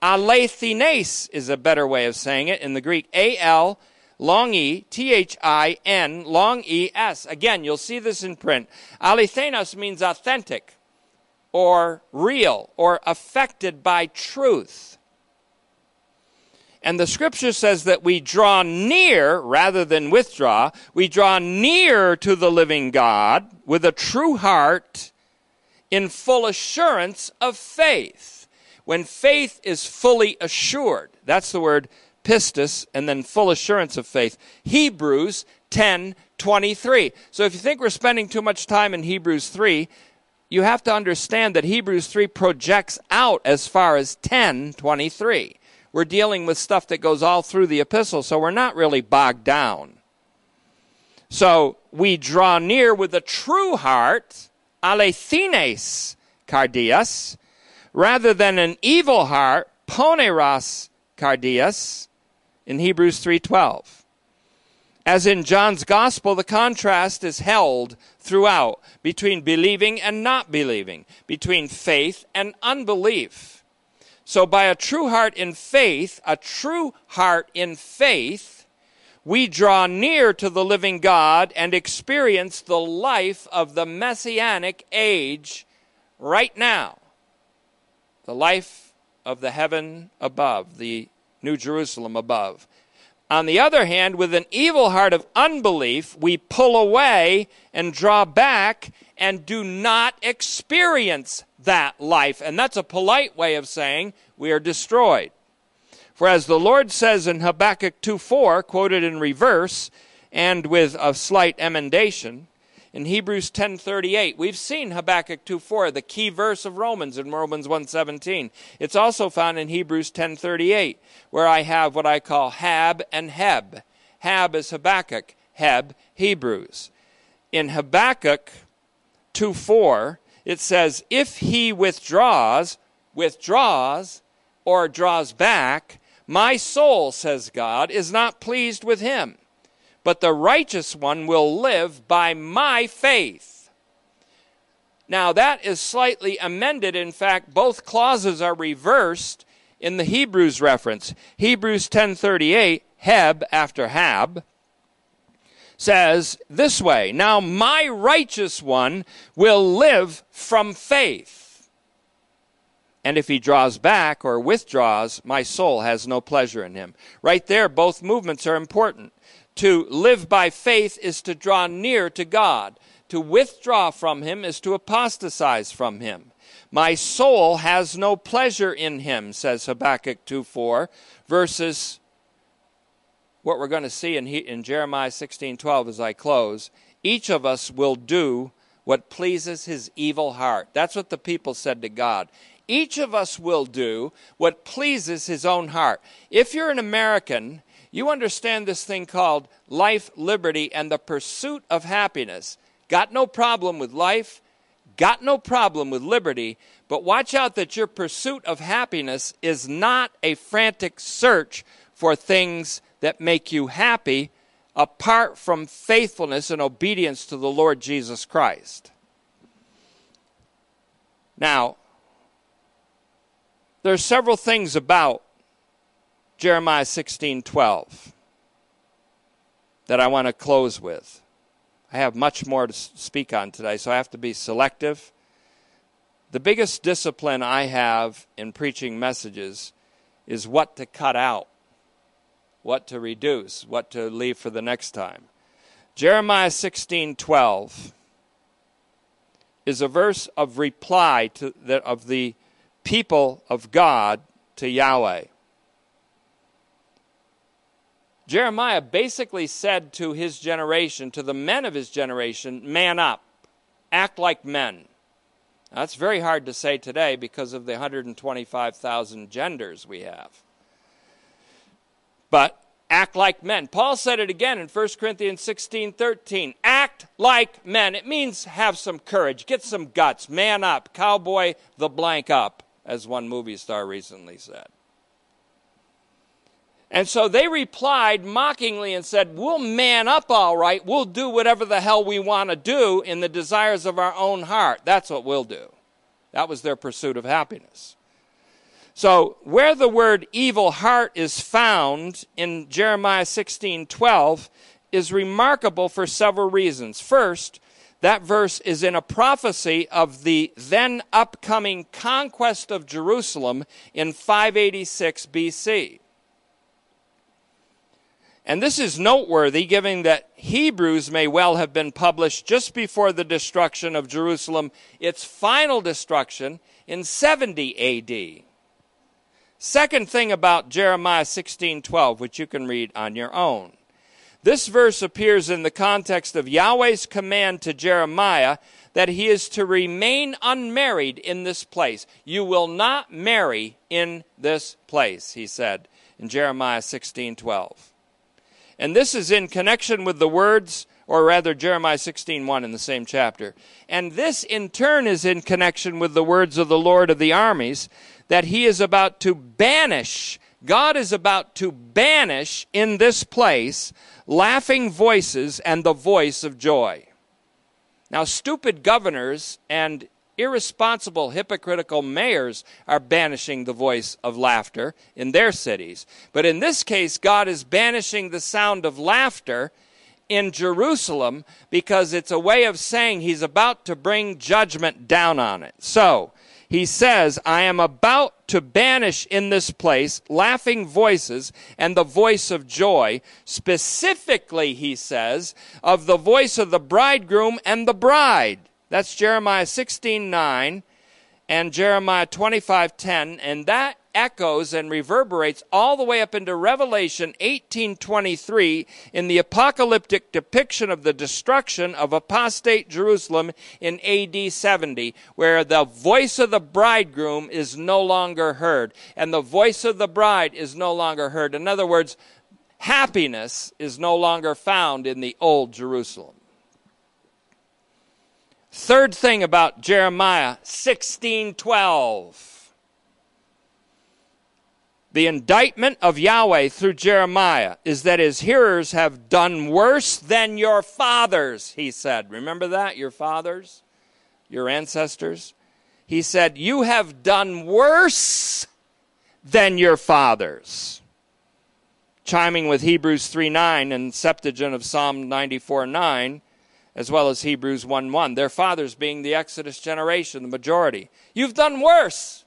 Alethines is a better way of saying it in the Greek. A L long E T H I N long E S. Again, you'll see this in print. Alethenos means authentic or real or affected by truth. And the scripture says that we draw near rather than withdraw. We draw near to the living God with a true heart in full assurance of faith when faith is fully assured. That's the word pistis, and then full assurance of faith. Hebrews 10 23. So if you think we're spending too much time in Hebrews 3, you have to understand that Hebrews 3 projects out as far as 10 23. We're dealing with stuff that goes all through the epistle, so we're not really bogged down. So we draw near with a true heart, alethines cardias, rather than an evil heart, poneros cardias, in Hebrews 3:12. As in John's gospel, the contrast is held throughout between believing and not believing, between faith and unbelief. So by a true heart in faith, a true heart in faith, we draw near to the living God and experience the life of the messianic age right now. The life of the heaven above, the New Jerusalem above. On the other hand, with an evil heart of unbelief, we pull away and draw back and do not experience that life. And that's a polite way of saying we are destroyed. For as the Lord says in Habakkuk 2 4, quoted in reverse and with a slight emendation, in Hebrews 10:38. We've seen Habakkuk 2:4, the key verse of Romans in Romans 1:17. It's also found in Hebrews 10:38, where I have what I call Hab and Heb. Hab is Habakkuk, Heb Hebrews. In Habakkuk 2:4, it says, "If he withdraws, withdraws or draws back, my soul, says God, is not pleased with him." But the righteous one will live by my faith. Now, that is slightly amended. In fact, both clauses are reversed in the Hebrews reference. Hebrews 10:38, Heb after Hab says this way, "Now my righteous one will live from faith." And if he draws back or withdraws, my soul has no pleasure in him. Right there, both movements are important. To live by faith is to draw near to God. To withdraw from him is to apostatize from him. My soul has no pleasure in him, says Habakkuk 2 4, versus what we're going to see in, in Jeremiah 16 12 as I close. Each of us will do what pleases his evil heart. That's what the people said to God. Each of us will do what pleases his own heart. If you're an American you understand this thing called life, liberty, and the pursuit of happiness. Got no problem with life, got no problem with liberty, but watch out that your pursuit of happiness is not a frantic search for things that make you happy apart from faithfulness and obedience to the Lord Jesus Christ. Now, there are several things about Jeremiah 16 12 that I want to close with. I have much more to speak on today, so I have to be selective. The biggest discipline I have in preaching messages is what to cut out, what to reduce, what to leave for the next time. Jeremiah 16:12 is a verse of reply to the, of the people of God to Yahweh. Jeremiah basically said to his generation, to the men of his generation, man up, act like men. Now, that's very hard to say today because of the 125,000 genders we have. But act like men. Paul said it again in 1 Corinthians 16 13. Act like men. It means have some courage, get some guts, man up, cowboy the blank up, as one movie star recently said. And so they replied mockingly and said, We'll man up all right. We'll do whatever the hell we want to do in the desires of our own heart. That's what we'll do. That was their pursuit of happiness. So, where the word evil heart is found in Jeremiah 16 12 is remarkable for several reasons. First, that verse is in a prophecy of the then upcoming conquest of Jerusalem in 586 BC. And this is noteworthy given that Hebrews may well have been published just before the destruction of Jerusalem, its final destruction in 70 AD. Second thing about Jeremiah 16:12, which you can read on your own. This verse appears in the context of Yahweh's command to Jeremiah that he is to remain unmarried in this place. You will not marry in this place, he said in Jeremiah 16:12. And this is in connection with the words, or rather Jeremiah 16:1 in the same chapter. And this in turn is in connection with the words of the Lord of the armies that he is about to banish God is about to banish in this place laughing voices and the voice of joy. Now, stupid governors and irresponsible, hypocritical mayors are banishing the voice of laughter in their cities. But in this case, God is banishing the sound of laughter in Jerusalem because it's a way of saying he's about to bring judgment down on it. So, he says, I am about to banish in this place laughing voices and the voice of joy. Specifically, he says, of the voice of the bridegroom and the bride. That's Jeremiah 16 9 and Jeremiah 25 10. And that echoes and reverberates all the way up into Revelation 18:23 in the apocalyptic depiction of the destruction of apostate Jerusalem in AD 70 where the voice of the bridegroom is no longer heard and the voice of the bride is no longer heard in other words happiness is no longer found in the old Jerusalem third thing about Jeremiah 16:12 the indictment of Yahweh through Jeremiah is that his hearers have done worse than your fathers, he said. Remember that? Your fathers? Your ancestors? He said, You have done worse than your fathers. Chiming with Hebrews 3 9 and Septuagint of Psalm 94 9, as well as Hebrews 1 1. Their fathers being the Exodus generation, the majority. You've done worse.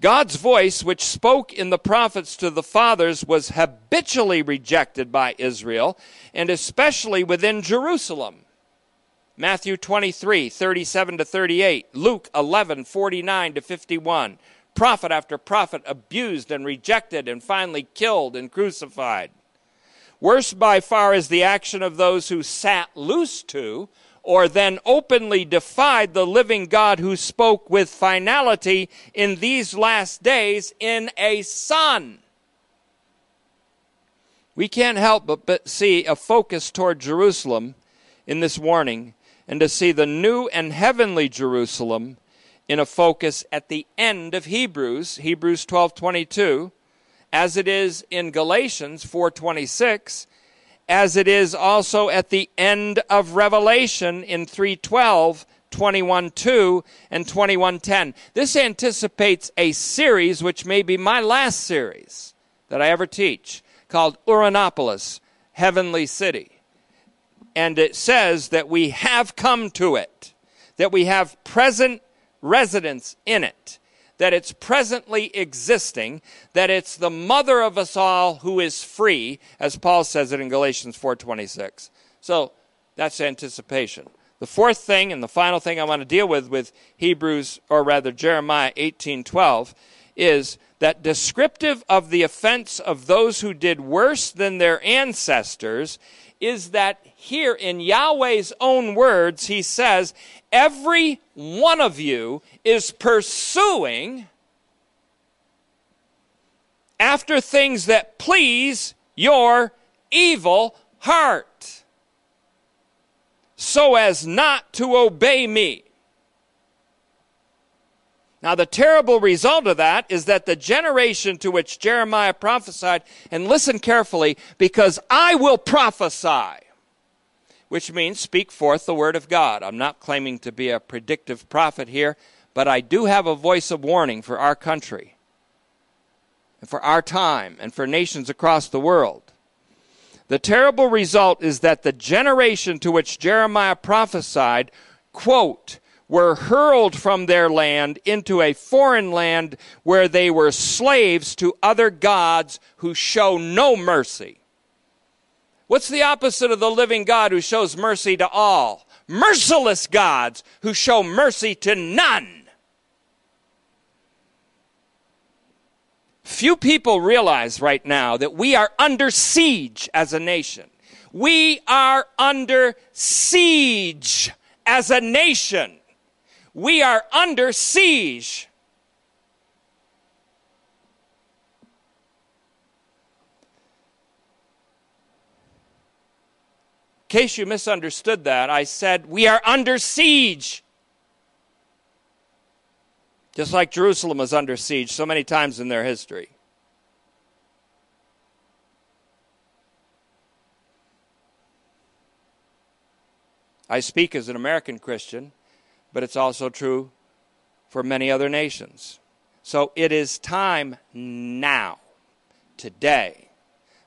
God's voice, which spoke in the prophets to the fathers, was habitually rejected by Israel, and especially within Jerusalem. Matthew 23, 37 to 38, Luke 11, 49 to 51. Prophet after prophet abused and rejected and finally killed and crucified. Worse by far is the action of those who sat loose to or then openly defied the living God who spoke with finality in these last days in a son. We can't help but, but see a focus toward Jerusalem in this warning and to see the new and heavenly Jerusalem in a focus at the end of Hebrews, Hebrews 12:22, as it is in Galatians 4:26 as it is also at the end of Revelation in 312, 21.2 and 21.10. This anticipates a series which may be my last series that I ever teach called Uranopolis, Heavenly City. And it says that we have come to it, that we have present residence in it that it's presently existing, that it's the mother of us all who is free, as Paul says it in Galatians 4:26. So that's anticipation. The fourth thing and the final thing I want to deal with with Hebrews or rather Jeremiah 18:12 is that descriptive of the offense of those who did worse than their ancestors is that here in Yahweh's own words, he says, Every one of you is pursuing after things that please your evil heart, so as not to obey me. Now, the terrible result of that is that the generation to which Jeremiah prophesied, and listen carefully, because I will prophesy which means speak forth the word of God. I'm not claiming to be a predictive prophet here, but I do have a voice of warning for our country, and for our time, and for nations across the world. The terrible result is that the generation to which Jeremiah prophesied, quote, were hurled from their land into a foreign land where they were slaves to other gods who show no mercy. What's the opposite of the living God who shows mercy to all? Merciless gods who show mercy to none. Few people realize right now that we are under siege as a nation. We are under siege as a nation. We are under siege. Case you misunderstood that, I said, We are under siege. Just like Jerusalem was under siege so many times in their history. I speak as an American Christian, but it's also true for many other nations. So it is time now, today,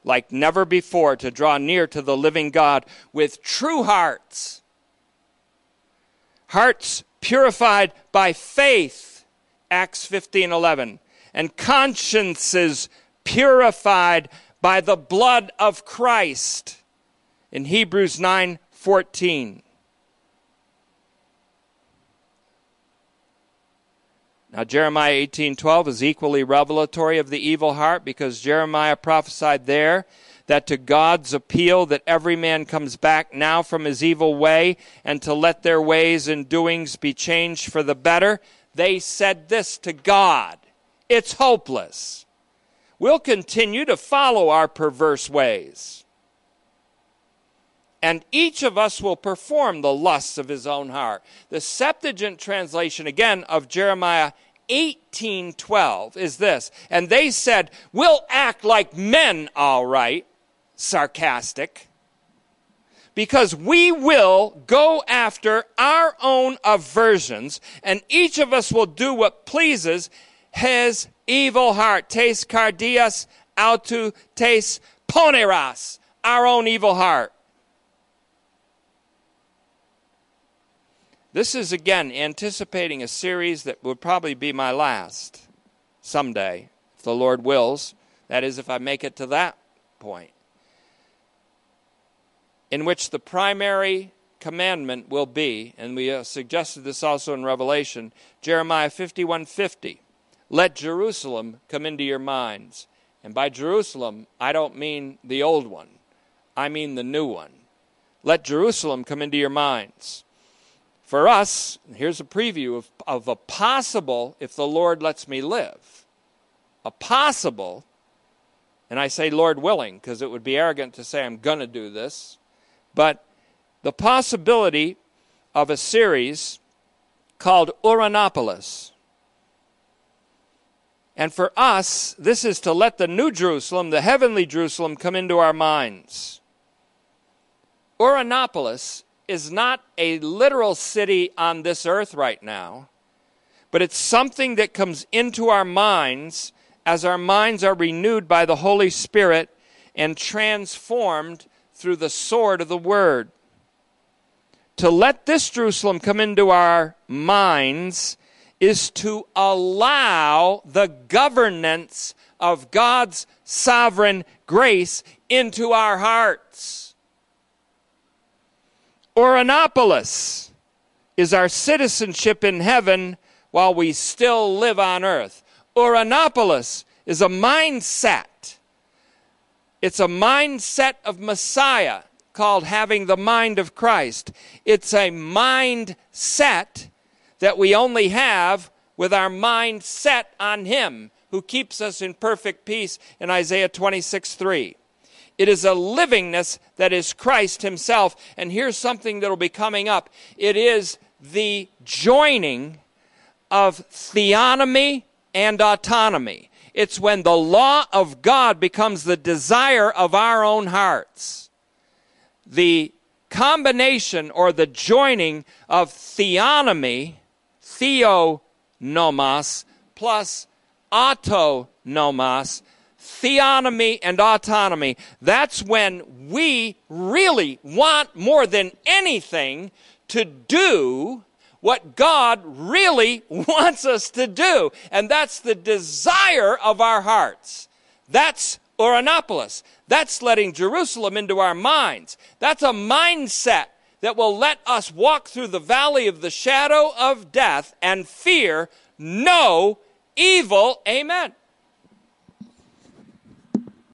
like never before to draw near to the living God with true hearts. Hearts purified by faith, Acts 15:11, and consciences purified by the blood of Christ in Hebrews 9:14. Now Jeremiah 18:12 is equally revelatory of the evil heart because Jeremiah prophesied there that to God's appeal that every man comes back now from his evil way and to let their ways and doings be changed for the better. They said this to God. It's hopeless. We'll continue to follow our perverse ways. And each of us will perform the lusts of his own heart. The Septuagint translation, again, of Jeremiah 18:12 is this. And they said, "We'll act like men all right." Sarcastic. Because we will go after our own aversions, and each of us will do what pleases his evil heart. Tes cardias autu tes poneras. Our own evil heart. This is again anticipating a series that would probably be my last someday, if the Lord wills. That is, if I make it to that point. In which the primary commandment will be, and we suggested this also in Revelation, Jeremiah 51:50. Let Jerusalem come into your minds. And by Jerusalem, I don't mean the old one. I mean the new one. Let Jerusalem come into your minds. For us, here's a preview of, of a possible, if the Lord lets me live, a possible, and I say Lord willing because it would be arrogant to say I'm going to do this, but the possibility of a series called Uranopolis. And for us, this is to let the New Jerusalem, the heavenly Jerusalem, come into our minds. Uranopolis is not a literal city on this earth right now, but it's something that comes into our minds as our minds are renewed by the Holy Spirit and transformed through the sword of the Word. To let this Jerusalem come into our minds is to allow the governance of God's sovereign grace into our hearts. Uranopolis is our citizenship in heaven while we still live on earth. Uranopolis is a mindset. It's a mindset of Messiah called having the mind of Christ. It's a mindset that we only have with our mind set on Him who keeps us in perfect peace in Isaiah 26 3. It is a livingness that is Christ Himself. And here's something that will be coming up it is the joining of theonomy and autonomy. It's when the law of God becomes the desire of our own hearts. The combination or the joining of theonomy, theonomos, plus autonomos theonomy and autonomy, that's when we really want more than anything to do what God really (laughs) wants us to do. And that's the desire of our hearts. That's Uranopolis. That's letting Jerusalem into our minds. That's a mindset that will let us walk through the valley of the shadow of death and fear no evil. Amen.